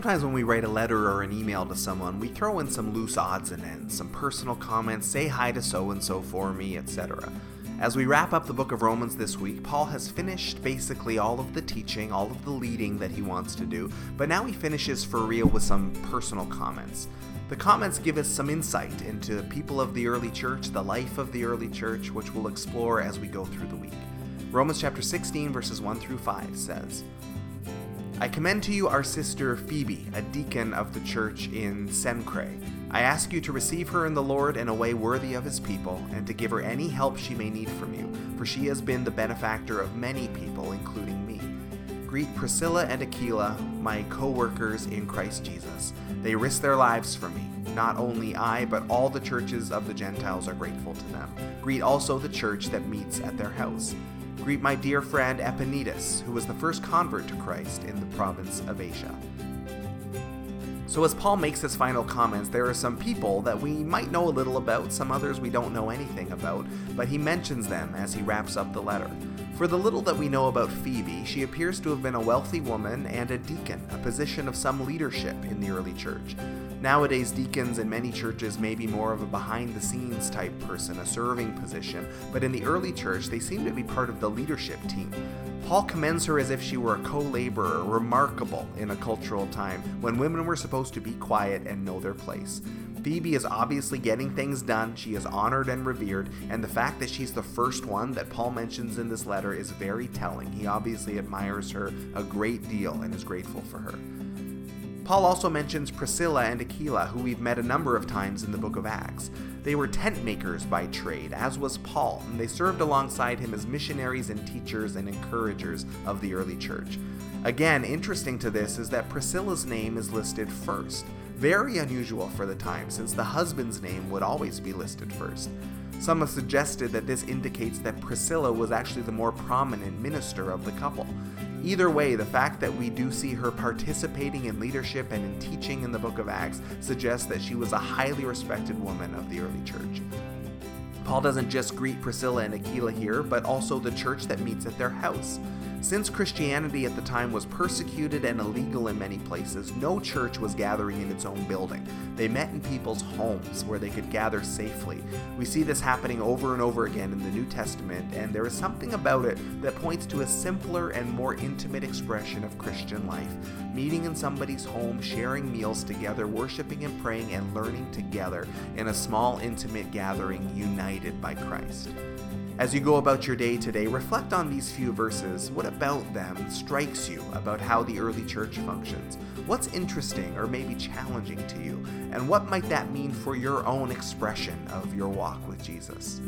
Sometimes when we write a letter or an email to someone, we throw in some loose odds and ends, some personal comments, say hi to so and so for me, etc. As we wrap up the book of Romans this week, Paul has finished basically all of the teaching, all of the leading that he wants to do, but now he finishes for real with some personal comments. The comments give us some insight into the people of the early church, the life of the early church, which we'll explore as we go through the week. Romans chapter 16, verses 1 through 5 says, I commend to you our sister Phoebe, a deacon of the church in Cenchreae. I ask you to receive her in the Lord in a way worthy of his people, and to give her any help she may need from you, for she has been the benefactor of many people, including me. Greet Priscilla and Aquila, my co workers in Christ Jesus. They risked their lives for me. Not only I, but all the churches of the Gentiles are grateful to them. Greet also the church that meets at their house. Greet my dear friend Epaenetus, who was the first convert to Christ in the province of Asia. So, as Paul makes his final comments, there are some people that we might know a little about, some others we don't know anything about, but he mentions them as he wraps up the letter. For the little that we know about Phoebe, she appears to have been a wealthy woman and a deacon, a position of some leadership in the early church. Nowadays, deacons in many churches may be more of a behind the scenes type person, a serving position, but in the early church, they seem to be part of the leadership team. Paul commends her as if she were a co laborer, remarkable in a cultural time when women were supposed to be quiet and know their place. Phoebe is obviously getting things done, she is honored and revered, and the fact that she's the first one that Paul mentions in this letter is very telling. He obviously admires her a great deal and is grateful for her. Paul also mentions Priscilla and Aquila, who we've met a number of times in the book of Acts. They were tent makers by trade, as was Paul, and they served alongside him as missionaries and teachers and encouragers of the early church. Again, interesting to this is that Priscilla's name is listed first. Very unusual for the time, since the husband's name would always be listed first. Some have suggested that this indicates that Priscilla was actually the more prominent minister of the couple. Either way, the fact that we do see her participating in leadership and in teaching in the book of Acts suggests that she was a highly respected woman of the early church. Paul doesn't just greet Priscilla and Aquila here, but also the church that meets at their house. Since Christianity at the time was persecuted and illegal in many places, no church was gathering in its own building. They met in people's homes where they could gather safely. We see this happening over and over again in the New Testament, and there is something about it that points to a simpler and more intimate expression of Christian life. Meeting in somebody's home, sharing meals together, worshiping and praying, and learning together in a small, intimate gathering united by Christ. As you go about your day today, reflect on these few verses. What about them strikes you about how the early church functions? What's interesting or maybe challenging to you? And what might that mean for your own expression of your walk with Jesus?